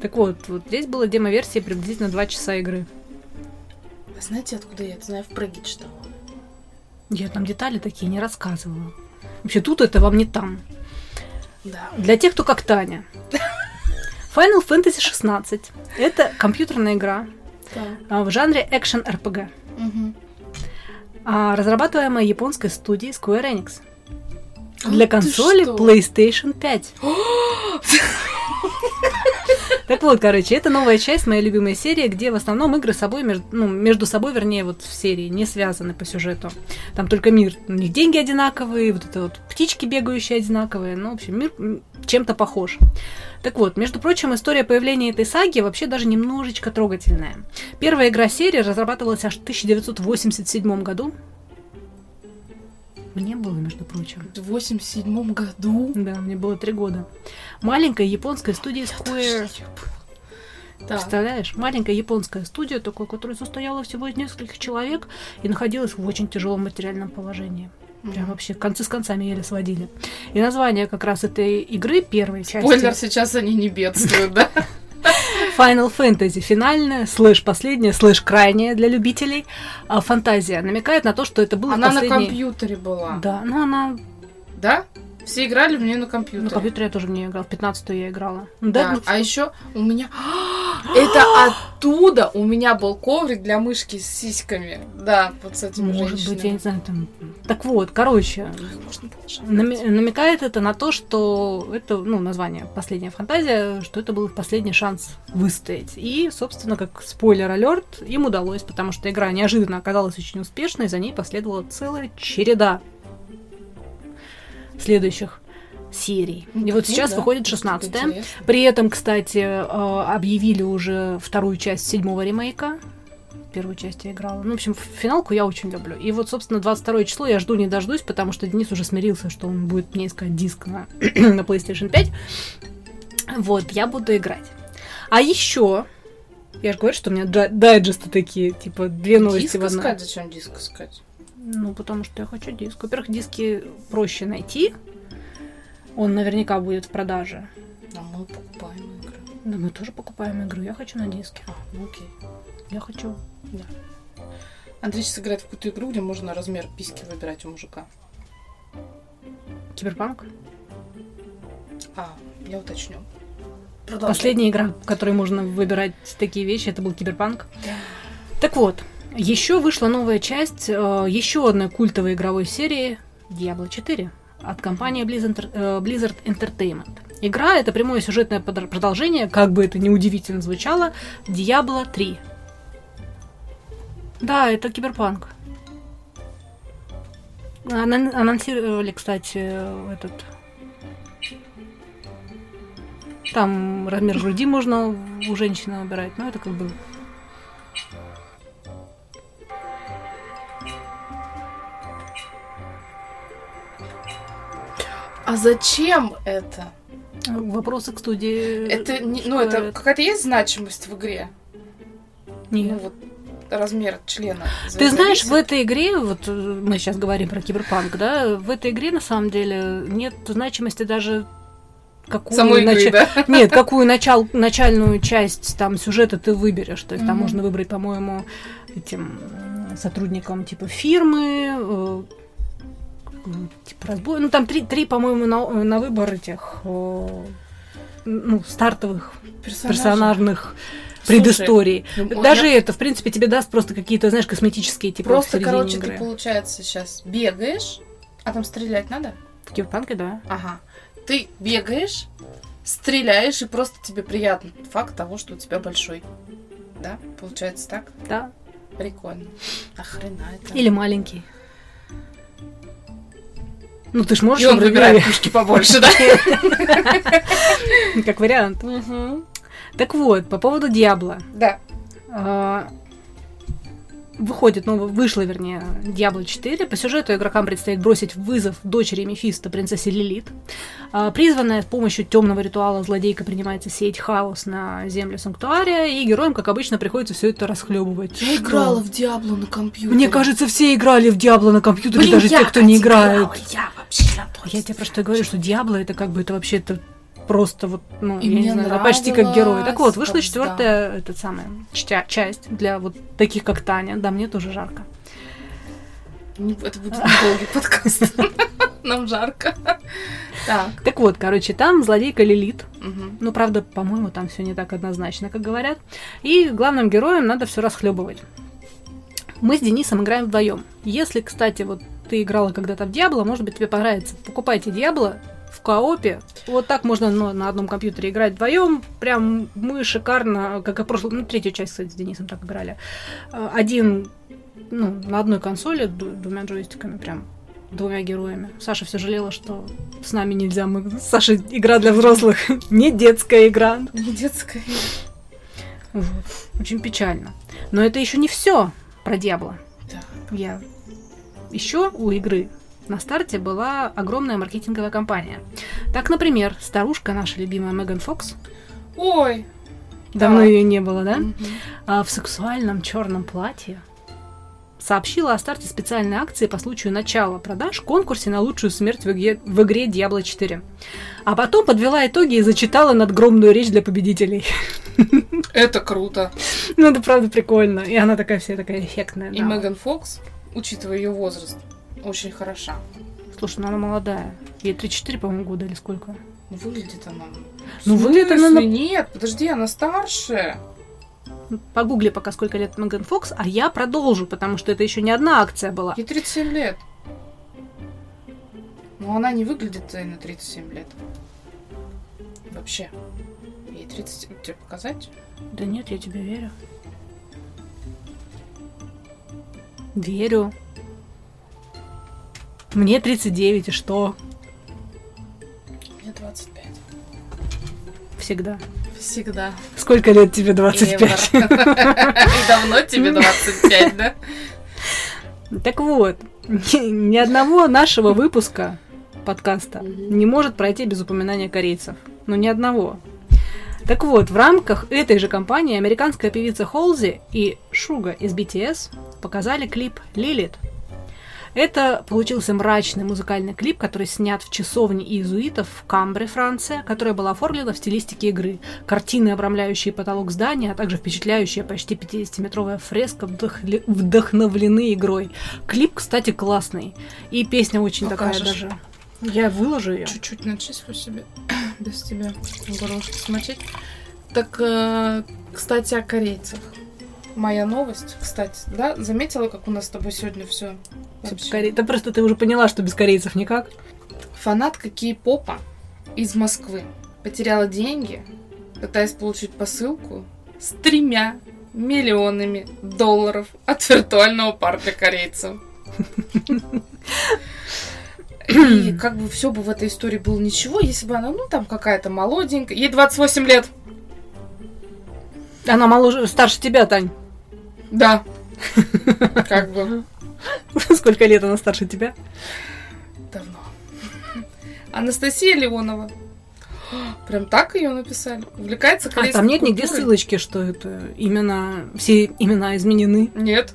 Speaker 2: Так вот, вот здесь была демо-версия приблизительно 2 часа игры.
Speaker 1: А знаете, откуда я это знаю? В Праге читала.
Speaker 2: Я там детали такие не рассказывала. Вообще, тут это вам не там.
Speaker 1: Да.
Speaker 2: Для тех, кто как Таня. [LAUGHS] Final Fantasy 16 – это компьютерная игра а, в жанре экшен-РПГ,
Speaker 1: Мгм.
Speaker 2: а, разрабатываемая японской студией Square Enix. Для
Speaker 1: А,
Speaker 2: консоли? PlayStation 5. [GASPS] [LAUGHS] Так вот, короче, это новая часть моей любимой серии, где в основном игры собой между, ну, между собой, вернее, вот в серии не связаны по сюжету. Там только мир, у них деньги одинаковые, вот это вот птички бегающие одинаковые, ну, в общем, мир чем-то похож. Так вот, между прочим, история появления этой саги вообще даже немножечко трогательная. Первая игра серии разрабатывалась аж в 1987 году. Мне было, между прочим.
Speaker 1: В 87 году.
Speaker 2: Да, мне было три года. Маленькая японская студия Square.
Speaker 1: Да.
Speaker 2: Представляешь? Маленькая японская студия, такой, которая состояла всего из нескольких человек и находилась в очень тяжелом материальном положении. Прям вообще концы с концами еле сводили. И название как раз этой игры, первой части,
Speaker 1: Спойлер, сейчас они не бедствуют, да? [LAUGHS]
Speaker 2: Final Fantasy, финальная, слэш последняя, слэш крайняя для любителей, а, фантазия, намекает на то, что это было
Speaker 1: Она на
Speaker 2: последний...
Speaker 1: компьютере была.
Speaker 2: Да, ну она...
Speaker 1: Да? Все играли в нее на компьютере.
Speaker 2: На компьютере я тоже в нее играла, в 15 я играла. Ну,
Speaker 1: Да,
Speaker 2: ну,
Speaker 1: а еще у меня... [GASPS] Это [GASPS] оттуда у меня был коврик для мышки с сиськами. Да, вот с этим
Speaker 2: Может быть, я не знаю, там... Так вот, короче, Нами- намекает это на то, что это, ну, название «Последняя фантазия», что это был последний шанс выстоять. И, собственно, как спойлер-алерт, им удалось, потому что игра неожиданно оказалась очень успешной, за ней последовала целая череда следующих серий. И вот сейчас выходит 16 При этом, кстати, э, объявили уже вторую часть седьмого ремейка. Первую часть я играла. Ну, в общем, финалку я очень люблю. И вот, собственно, 22 число я жду не дождусь, потому что Денис уже смирился, что он будет мне искать диск на, [CLEARS THROAT] на PlayStation 5. Вот, я буду играть. А еще, я же говорю, что у меня дай- дайджесты такие, типа две новости
Speaker 1: Диск
Speaker 2: в одной.
Speaker 1: искать? Зачем диск искать?
Speaker 2: Ну, потому что я хочу диск. Во-первых, диски проще найти. Он наверняка будет в продаже.
Speaker 1: А мы покупаем игры.
Speaker 2: Да мы тоже покупаем игру. Я хочу на диске.
Speaker 1: А, ну окей.
Speaker 2: Я хочу.
Speaker 1: Андрей сейчас играет в какую-то игру, где можно размер письки выбирать у мужика.
Speaker 2: Киберпанк.
Speaker 1: А, я уточню. Продолжай.
Speaker 2: Последняя игра, в которой можно выбирать такие вещи, это был Киберпанк.
Speaker 1: Да.
Speaker 2: Так вот, еще вышла новая часть э, еще одной культовой игровой серии Diablo 4 от компании Blizzard, э, Blizzard Entertainment. Игра это прямое сюжетное продолжение, как бы это ни удивительно звучало, Diablo 3. Да, это киберпанк. Анон- Анонсировали, кстати, этот... Там размер груди можно у женщины выбирать, но это как бы
Speaker 1: А зачем это?
Speaker 2: Вопросы к студии.
Speaker 1: Это, не- ну, это какая-то есть значимость в игре?
Speaker 2: Нет.
Speaker 1: Ну, вот размер члена.
Speaker 2: Ты знаешь, в этой игре, вот э, мы сейчас говорим про киберпанк, да, в этой игре на самом деле нет значимости даже какую
Speaker 1: Самой игры,
Speaker 2: нача-
Speaker 1: да? [LAUGHS]
Speaker 2: Нет, какую начал... начальную часть там сюжета ты выберешь. То есть там
Speaker 1: Мгм.
Speaker 2: можно выбрать, по-моему, этим сотрудникам типа фирмы, э, типа разбой. Ну там три, три по-моему, на, на выбор этих э, ну, стартовых
Speaker 1: Персонажи.
Speaker 2: персонажных
Speaker 1: Слушай,
Speaker 2: предысторий.
Speaker 1: ну,
Speaker 2: Даже
Speaker 1: я-
Speaker 2: это, в принципе, тебе даст просто какие-то, знаешь, косметические типа
Speaker 1: Просто, короче,
Speaker 2: игры.
Speaker 1: ты, получается, сейчас бегаешь, а там стрелять надо?
Speaker 2: В киберпанке, да.
Speaker 1: Ага. Ты бегаешь, стреляешь, и просто тебе приятный факт того, что у тебя большой. Да? Получается так?
Speaker 2: Да.
Speaker 1: Прикольно. Охрена это.
Speaker 2: Или маленький. Ну, ты ж можешь
Speaker 1: И он выбирает пушки побольше, да?
Speaker 2: как вариант. Так вот, по поводу Диабло.
Speaker 1: Да.
Speaker 2: Выходит, ну, вышло, вернее, Diablo 4. По сюжету игрокам предстоит бросить вызов дочери Мефисто, принцессе Лилит. А, Призванная с помощью темного ритуала злодейка принимается сеять хаос на земле Санктуария, и героям, как обычно, приходится все это расхлебывать.
Speaker 1: Я играла в Диабло на компьютере.
Speaker 2: Мне кажется, все играли в Диабло на компьютере,
Speaker 1: Блин,
Speaker 2: даже те, кто не играет.
Speaker 1: играла, Я вообще
Speaker 2: Я тебе просто говорю, что Диабло это как бы это вообще это просто вот, ну,
Speaker 1: И
Speaker 2: я не знаю, да, почти как герой. Так вот,
Speaker 1: нравилось,
Speaker 2: вышла четвертая, этот самая, чтя- часть для вот таких, как Таня. Да, мне тоже жарко.
Speaker 1: Это будет недолгий подкаст. [LAUGHS] Нам жарко. Так.
Speaker 2: Так вот, короче, там злодейка Лилит.
Speaker 1: мгм.
Speaker 2: Ну, правда, по-моему, там все не так однозначно, как говорят. И главным героям надо все расхлебывать. Мы с Денисом играем вдвоем. Если, кстати, вот ты играла когда-то в Диабло, может быть, тебе понравится. Покупайте Диабло в коопе. Вот так можно ну, на одном компьютере играть вдвоем. Прям мы шикарно, как и прошлую, ну, третью часть, кстати, с Денисом так играли. А, Один, ну, на одной консоли, двумя джойстиками, прям двумя героями. Саша все жалела, что с нами нельзя. Мы... Саша, игра для взрослых, [LAUGHS] не детская игра.
Speaker 1: Не детская.
Speaker 2: Вот. Очень печально. Но это еще не все про Диабло. Я еще у игры на старте была огромная маркетинговая кампания. Так, например, старушка наша любимая Меган Фокс,
Speaker 1: Ой.
Speaker 2: давно
Speaker 1: Так.
Speaker 2: ее не было, да?
Speaker 1: Мгм.
Speaker 2: А в сексуальном черном платье сообщила о старте специальной акции по случаю начала продаж в конкурсе на лучшую смерть в игре, в игре Diablo 4. А потом подвела итоги и зачитала надгромную речь для победителей. [LAUGHS]
Speaker 1: Это круто.
Speaker 2: Ну, это правда прикольно. И она такая вся такая эффектная.
Speaker 1: И
Speaker 2: да.
Speaker 1: Меган Фокс, учитывая ее возраст, очень хороша.
Speaker 2: Слушай, ну она молодая. Ей 34, по-моему, года или сколько?
Speaker 1: Ну, выглядит она.
Speaker 2: Ну, выглядит она
Speaker 1: смысле?
Speaker 2: на-
Speaker 1: Нет, подожди, она старше.
Speaker 2: Погугли пока сколько лет Меган Фокс, а я продолжу, потому что это еще не одна акция была.
Speaker 1: Ей 37 лет. Но она не выглядит на 37 лет. Вообще. Ей 30... Тебе показать?
Speaker 2: Да нет, я тебе верю. Верю. Мне 39, и что?
Speaker 1: Мне 25.
Speaker 2: Всегда.
Speaker 1: Всегда.
Speaker 2: Сколько лет тебе 25?
Speaker 1: Ever. И давно тебе 25, да?
Speaker 2: Так вот, ни, одного нашего выпуска подкаста не может пройти без упоминания корейцев. Ну, ни одного. Так вот, в рамках этой же кампании американская певица Холзи и Шуга из BTS показали клип «Лилит». Это получился мрачный музыкальный клип, который снят в часовне иезуитов в Камбре, Франция, которая была оформлена в стилистике игры. Картины, обрамляющие потолок здания, а также впечатляющая почти 50-метровая фреска вдохли- вдохновлены игрой. Клип, кстати, классный. И песня очень
Speaker 1: Покажешь.
Speaker 2: такая даже. Я выложу ее.
Speaker 1: Чуть-чуть начислю себе без тебя горлышко смочить. Так, э, кстати, о корейцах. Моя новость, кстати, да? Заметила, как у нас с тобой сегодня все?
Speaker 2: Да просто ты уже поняла, что без корейцев никак.
Speaker 1: Фанатка кей-попа из Москвы потеряла деньги, пытаясь получить посылку с тремя миллионами долларов от виртуального парня корейца. И как бы все бы в этой истории было ничего, если бы она, ну, там какая-то молоденькая. Ей 28 лет.
Speaker 2: Она моложе, старше тебя, Тань.
Speaker 1: Да. [LAUGHS] Как бы [LAUGHS]
Speaker 2: Сколько лет она старше тебя?
Speaker 1: давно. Анастасия Леонова. Прям так ее написали. Увлекается
Speaker 2: А
Speaker 1: корейской
Speaker 2: там нет нигде
Speaker 1: культурой.
Speaker 2: ссылочки, что это именно все имена изменены.
Speaker 1: Нет.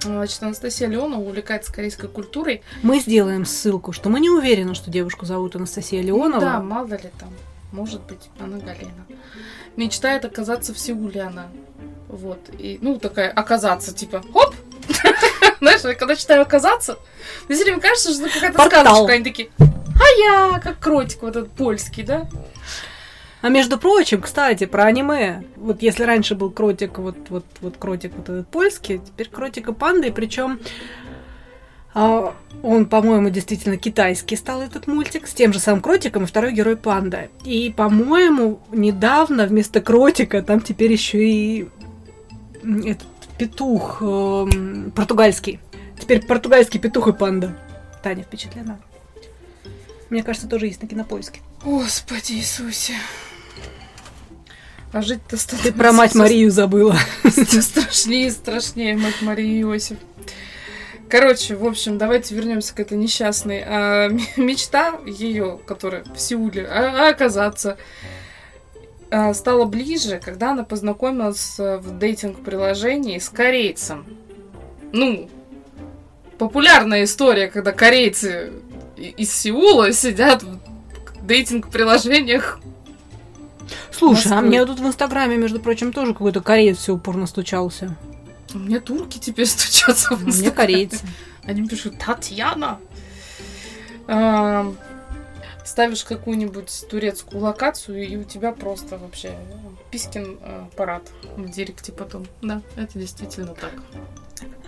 Speaker 1: Значит, Анастасия Леонова увлекается корейской культурой.
Speaker 2: Мы сделаем ссылку, что мы не уверены, что девушку зовут Анастасия Леонова.
Speaker 1: Ну да, мало ли там. Может быть, она Галена. Мечтает оказаться в Сеуле она. Вот. И, ну, такая, оказаться, типа, хоп! [LAUGHS] Знаешь, я когда читаю оказаться, мне все время кажется, что какая-то сказочка. Они такие, а я, как кротик вот этот польский, да?
Speaker 2: А между прочим, кстати, про аниме. Вот если раньше был кротик, вот, вот, вот кротик вот этот польский, теперь кротик и панда, и причем а, он, по-моему, действительно китайский стал этот мультик, с тем же самым кротиком и второй герой панда. И, по-моему, недавно вместо кротика там теперь еще и этот петух эм, португальский. Теперь португальский петух и панда. Таня впечатлена. Мне кажется, тоже есть на кинопоиске.
Speaker 1: Господи Иисусе. А жить-то
Speaker 2: Ты
Speaker 1: становится
Speaker 2: про [LAUGHS] мать Марию забыла.
Speaker 1: Страшнее и страшнее, мать Марии Иосиф. Короче, в общем, давайте вернемся к этой несчастной. А, [LAUGHS] мечта ее, которая в Сеуле, а- оказаться, а, стала ближе, когда она познакомилась э, в дейтинг-приложении с корейцем. Ну, популярная история, когда корейцы из Сеула сидят в дейтинг-приложениях.
Speaker 2: Слушай, а
Speaker 1: Москвы.
Speaker 2: мне тут в Инстаграме, между прочим, тоже какой-то кореец все упорно стучался.
Speaker 1: У меня турки теперь [LAUGHS] стучатся в
Speaker 2: Мне
Speaker 1: Инстаграме.
Speaker 2: корейцы.
Speaker 1: Они пишут Татьяна. Ставишь какую-нибудь турецкую локацию, и у тебя просто вообще пискин э, парад в директе потом. Да, это действительно так.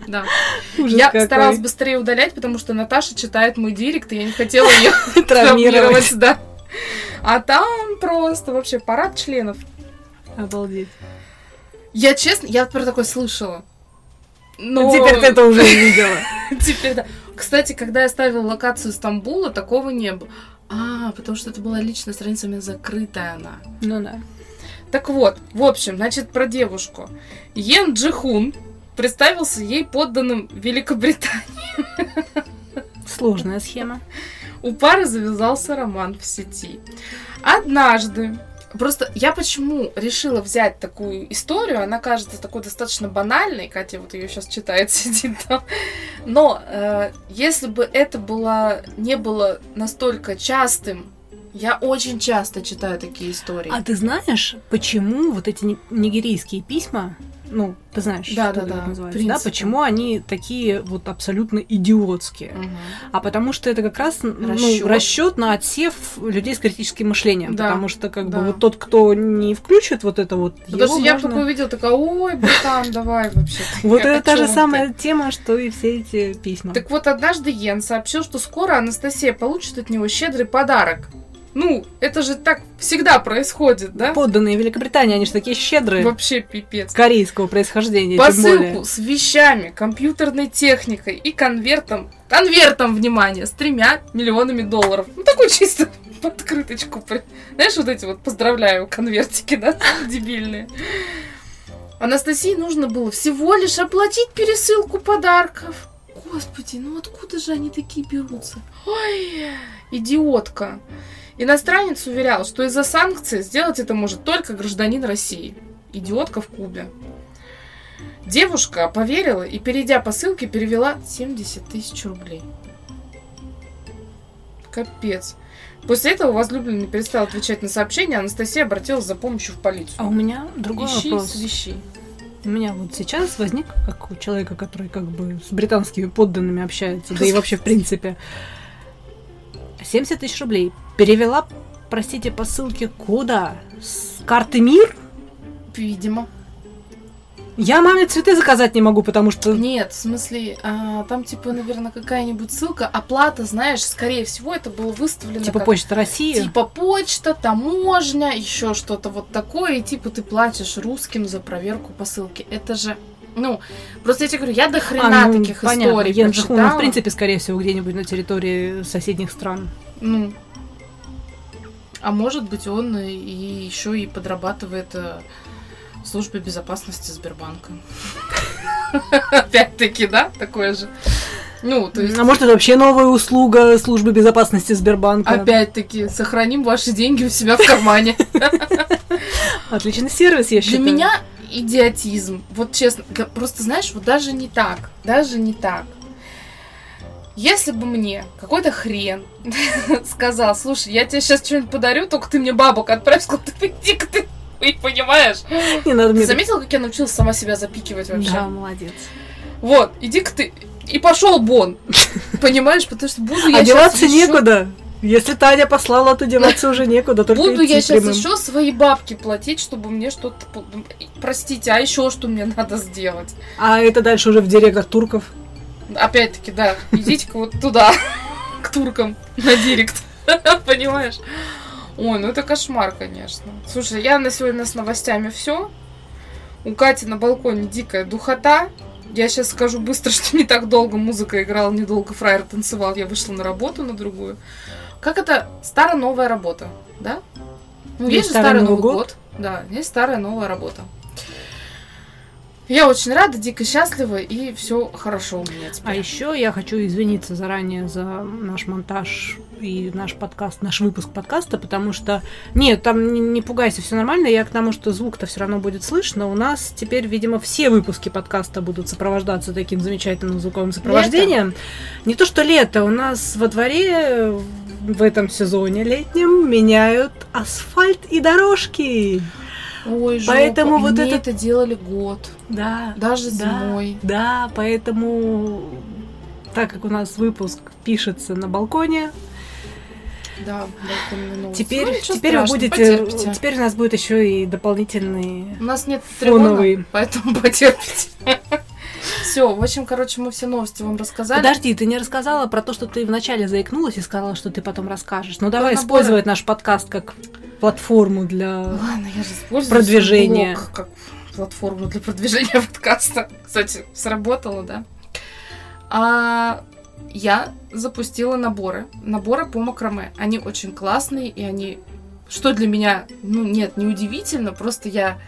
Speaker 1: Да. [LAUGHS]
Speaker 2: Ужас
Speaker 1: я
Speaker 2: какой.
Speaker 1: старалась быстрее удалять, потому что Наташа читает мой директ, и я не хотела ее [LAUGHS] [LAUGHS]
Speaker 2: травмировать.
Speaker 1: да. А там просто вообще парад членов.
Speaker 2: Обалдеть.
Speaker 1: Я честно, я про такое слышала. Но...
Speaker 2: Теперь ты это уже не видела.
Speaker 1: Теперь да. Кстати, когда я ставила локацию Стамбула, такого не было. А, потому что это была личная страница, у меня закрытая она.
Speaker 2: Ну да.
Speaker 1: Так вот, в общем, значит, про девушку. Йен Джихун представился ей подданным Великобритании.
Speaker 2: Сложная схема.
Speaker 1: У пары завязался роман в сети. Однажды Просто я почему решила взять такую историю, она кажется такой достаточно банальной, Катя вот ее сейчас читает, [LAUGHS] сидит там. Но э, если бы это было не было настолько частым, я очень часто читаю такие истории.
Speaker 2: А ты знаешь, почему вот эти ни- нигерийские письма, ну, ты знаешь,
Speaker 1: Да,
Speaker 2: что
Speaker 1: да,
Speaker 2: это
Speaker 1: да,
Speaker 2: называется, да, почему они такие вот абсолютно идиотские?
Speaker 1: Мгм.
Speaker 2: А потому что это как раз ну, расчет на отсев людей с критическим мышлением.
Speaker 1: Да,
Speaker 2: Потому что как
Speaker 1: да.
Speaker 2: бы вот тот, кто не включит вот это вот,
Speaker 1: Потому что я
Speaker 2: можно-
Speaker 1: такое увидела, такая, ой, братан, давай вообще.
Speaker 2: Вот
Speaker 1: Я
Speaker 2: это та же самая тема, что и все эти письма.
Speaker 1: Так вот, однажды Йен сообщил, что скоро Анастасия получит от него щедрый подарок. Ну, это же так всегда происходит, да?
Speaker 2: Подданные Великобритании, они же такие щедрые.
Speaker 1: Вообще пипец.
Speaker 2: Корейского происхождения.
Speaker 1: Посылку с вещами, компьютерной техникой и конвертом, конвертом, внимание, с тремя миллионами долларов. Ну, такой чисто [LAUGHS] в открыточку. при- Знаешь, вот эти вот поздравляю конвертики, да, дебильные. Анастасии нужно было всего лишь оплатить пересылку подарков. Господи, ну откуда же они такие берутся? Ой, идиотка. Иностранец уверял, что из-за санкций сделать это может только гражданин России. Идиотка в Кубе. Девушка поверила и, перейдя по ссылке, перевела 70 тысяч рублей. Капец. После этого возлюбленный перестал отвечать на сообщения, Анастасия обратилась за помощью в полицию.
Speaker 2: А у меня другой
Speaker 1: Ищи,
Speaker 2: вопрос.
Speaker 1: свищи.
Speaker 2: У меня вот сейчас возник, как у человека, который как бы с британскими подданными общается, да и вообще в принципе, 70 тысяч рублей. Перевела, простите, по ссылке куда? С карты МИР?
Speaker 1: Видимо.
Speaker 2: Я маме цветы заказать не могу, потому что...
Speaker 1: Нет, в смысле, а, там типа, наверное, какая-нибудь ссылка, оплата, знаешь, скорее всего, это было выставлено
Speaker 2: Типа
Speaker 1: как
Speaker 2: Почта России.
Speaker 1: Типа почта, таможня, еще что-то вот такое, и типа ты платишь русским за проверку посылки. Это же, ну, просто я тебе говорю, я до хрена
Speaker 2: А, ну,
Speaker 1: таких
Speaker 2: понятно.
Speaker 1: историй
Speaker 2: Ян Джихун,
Speaker 1: прочитала.
Speaker 2: в принципе, скорее всего, где-нибудь на территории соседних стран.
Speaker 1: Ну, а может быть, он и еще и подрабатывает э, службе безопасности Сбербанка. [LAUGHS] Опять-таки, да, такое же. Ну, то есть,
Speaker 2: А может, это вообще новая услуга службы безопасности Сбербанка?
Speaker 1: опять-таки, сохраним ваши деньги у себя в кармане. [LAUGHS]
Speaker 2: Отличный сервис, я
Speaker 1: Для
Speaker 2: считаю.
Speaker 1: меня идиотизм. Вот честно, просто знаешь, вот даже не так, даже не так. Если бы мне какой-то хрен [LAUGHS] сказал, слушай, я тебе сейчас что-нибудь подарю, только ты мне бабок отправь, сказал, ты иди-ка ты, ты понимаешь?
Speaker 2: Не надо
Speaker 1: Ты
Speaker 2: мне...
Speaker 1: заметила, как я научилась сама себя запикивать вообще?
Speaker 2: Да, молодец.
Speaker 1: Вот, иди-ка ты, и пошел Бон, [LAUGHS] понимаешь, потому что буду я
Speaker 2: а
Speaker 1: щас
Speaker 2: деваться
Speaker 1: ещё-
Speaker 2: некуда. Если Таня послала, то деваться уже некуда. только
Speaker 1: Буду я сейчас
Speaker 2: прямым.
Speaker 1: еще свои бабки платить, чтобы мне что-то... Простите, а еще что мне надо сделать?
Speaker 2: А это дальше уже в директах турков.
Speaker 1: Опять-таки, да, идите-ка вот туда, [LAUGHS] к туркам, на директ. [LAUGHS] Понимаешь? Ой, ну это кошмар, конечно. Слушай, я на сегодня с новостями все. У Кати на балконе дикая духота. Я сейчас скажу быстро, [LAUGHS] что не так долго музыка играла, недолго фраер танцевал. Я вышла на работу, на другую. Как это? Старая-новая работа, да? Ну,
Speaker 2: Есть
Speaker 1: есть,
Speaker 2: старый
Speaker 1: старый
Speaker 2: Новый год.
Speaker 1: год. Да, есть старая новая работа. Я очень рада, дико счастлива, и все хорошо у меня теперь.
Speaker 2: А еще я хочу извиниться заранее за наш монтаж и наш подкаст, наш выпуск подкаста, потому что нет, там не, не пугайся, все нормально. Я к тому, что звук-то все равно будет слышно. У нас теперь, видимо, все выпуски подкаста будут сопровождаться таким замечательным звуковым сопровождением. Не то что лето, у нас во дворе в этом сезоне летнем меняют асфальт и дорожки.
Speaker 1: Ой, жопа.
Speaker 2: Поэтому вот это-
Speaker 1: это делали год,
Speaker 2: Да.
Speaker 1: даже
Speaker 2: Да.
Speaker 1: зимой.
Speaker 2: Да, поэтому, так как у нас выпуск пишется на балконе,
Speaker 1: Да, новости.
Speaker 2: теперь,
Speaker 1: Ну,
Speaker 2: теперь вы будете,
Speaker 1: потерпите.
Speaker 2: теперь у нас будет еще и дополнительные.
Speaker 1: У нас нет
Speaker 2: фоновый.
Speaker 1: трибуна, поэтому [LAUGHS] потерпите. Все, в общем, короче, мы все новости вам рассказали.
Speaker 2: Подожди, ты не рассказала про то, что ты вначале заикнулась и сказала, что ты потом расскажешь. Ну давай
Speaker 1: наборы.
Speaker 2: использовать наш подкаст как платформу для.
Speaker 1: Ладно, я же использую
Speaker 2: Продвижение.
Speaker 1: свой блог как платформу для продвижения [LAUGHS] подкаста. Кстати, сработало, да? А я запустила наборы. Наборы по макраме. Они очень классные, и они... Что для меня, ну нет, не удивительно, просто я...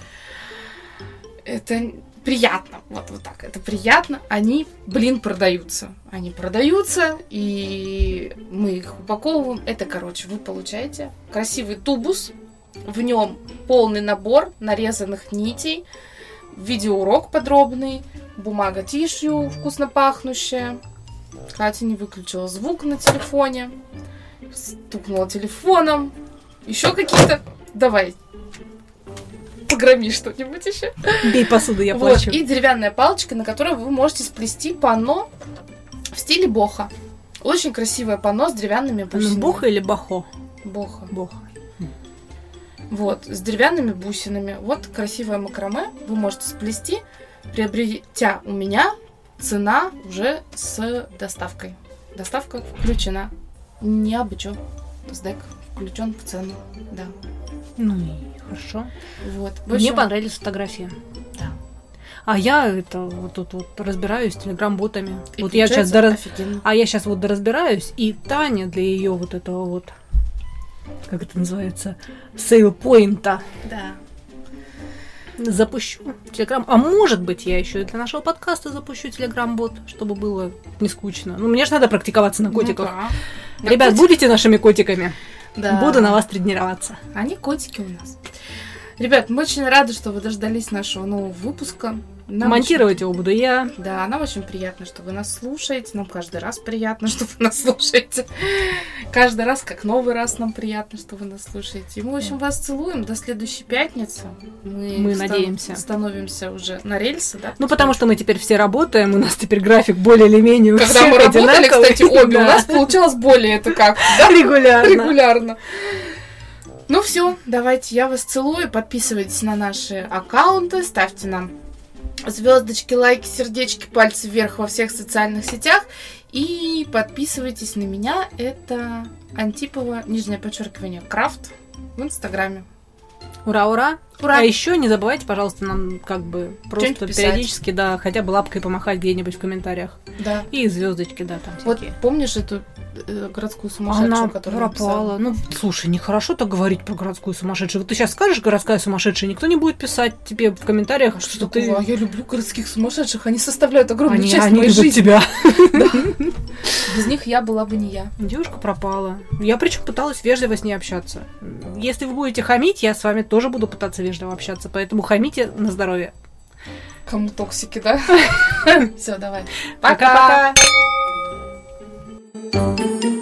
Speaker 1: Это приятно, вот, вот так, это приятно. Они, блин, продаются. Они продаются, и мы их упаковываем. Это, короче, вы получаете красивый тубус, в нем полный набор нарезанных нитей, видеоурок подробный, бумага тишью вкусно пахнущая. Катя не выключила звук на телефоне, стукнула телефоном. Еще какие-то... Давай, погроми что-нибудь еще.
Speaker 2: Бей посуду, я
Speaker 1: Вот,
Speaker 2: плачу.
Speaker 1: и деревянная палочка, на которой вы можете сплести панно в стиле боха. Очень красивое панно с деревянными
Speaker 2: Ну,
Speaker 1: бусинами.
Speaker 2: Боха или бахо?
Speaker 1: Боха.
Speaker 2: Боха.
Speaker 1: Вот, с деревянными бусинами. Вот красивое макраме вы можете сплести, приобретя у меня цена уже с доставкой. Доставка включена. Не обычно. СДЭК включен в цену. Да.
Speaker 2: Ну и хорошо.
Speaker 1: Вот.
Speaker 2: Мне понравились фотографии.
Speaker 1: Да.
Speaker 2: А я это вот тут вот разбираюсь с телеграм-ботами.
Speaker 1: и
Speaker 2: Вот я сейчас
Speaker 1: получается офигенно.
Speaker 2: А я сейчас вот доразбираюсь, и Таня для ее вот этого вот, как это называется, сейл-поинта
Speaker 1: Да.
Speaker 2: запущу телеграм. А может быть, я еще и для нашего подкаста запущу телеграм-бот, чтобы было не скучно. Ну, мне же надо практиковаться на котиках.
Speaker 1: Ну, да.
Speaker 2: Ребят,
Speaker 1: На
Speaker 2: будете нашими котиками?
Speaker 1: Да.
Speaker 2: Буду на вас тренироваться.
Speaker 1: Они котики у нас. Ребят, мы очень рады, что вы дождались нашего нового выпуска. Нам
Speaker 2: Монтировать его буду я.
Speaker 1: очень- Да, нам очень приятно, что вы нас слушаете. Нам каждый раз приятно, [LAUGHS] что вы нас слушаете. Каждый раз, как новый раз, нам приятно, что вы нас слушаете. И мы, в общем, вас целуем. До следующей пятницы. Мы,
Speaker 2: Мы
Speaker 1: стан-
Speaker 2: надеемся.
Speaker 1: Становимся уже на рельсы, да?
Speaker 2: Ну, потому что мы теперь все работаем, у нас теперь график более или менее у
Speaker 1: Когда
Speaker 2: всех
Speaker 1: мы работали,
Speaker 2: одинаковый.
Speaker 1: кстати, обе, [LAUGHS] у нас получалось более это как, да?
Speaker 2: регулярно.
Speaker 1: регулярно. Ну все, давайте я вас целую. Подписывайтесь на наши аккаунты, ставьте нам звездочки, лайки, сердечки, пальцы вверх во всех социальных сетях. И подписывайтесь на меня. Это Антипова, нижнее подчеркивание, крафт в Инстаграме.
Speaker 2: Ура, ура.
Speaker 1: Ура!
Speaker 2: А еще не забывайте, пожалуйста, нам как бы просто периодически, да, хотя бы лапкой помахать где-нибудь в комментариях.
Speaker 1: Да.
Speaker 2: И звездочки, да, там
Speaker 1: Вот
Speaker 2: всякие.
Speaker 1: помнишь эту городскую сумасшедшую,
Speaker 2: Она
Speaker 1: которую
Speaker 2: пропала. Ну, слушай, нехорошо так говорить про городскую сумасшедшую. Вот ты сейчас скажешь городская сумасшедшая, никто не будет писать тебе в комментариях,
Speaker 1: написала?
Speaker 2: что,
Speaker 1: Что
Speaker 2: ты...
Speaker 1: такого? А Я люблю городских сумасшедших, они составляют огромную
Speaker 2: Они,
Speaker 1: часть
Speaker 2: они
Speaker 1: моей жизни.
Speaker 2: тебя. [LAUGHS]
Speaker 1: Без них я была бы не я.
Speaker 2: Девушка пропала. Я причем пыталась вежливо с ней общаться. Если вы будете хамить, я с вами тоже буду пытаться вежливо общаться, поэтому хамите на здоровье.
Speaker 1: Кому токсики, да? [LAUGHS] Все, давай.
Speaker 2: Пока-пока.
Speaker 1: Thank you.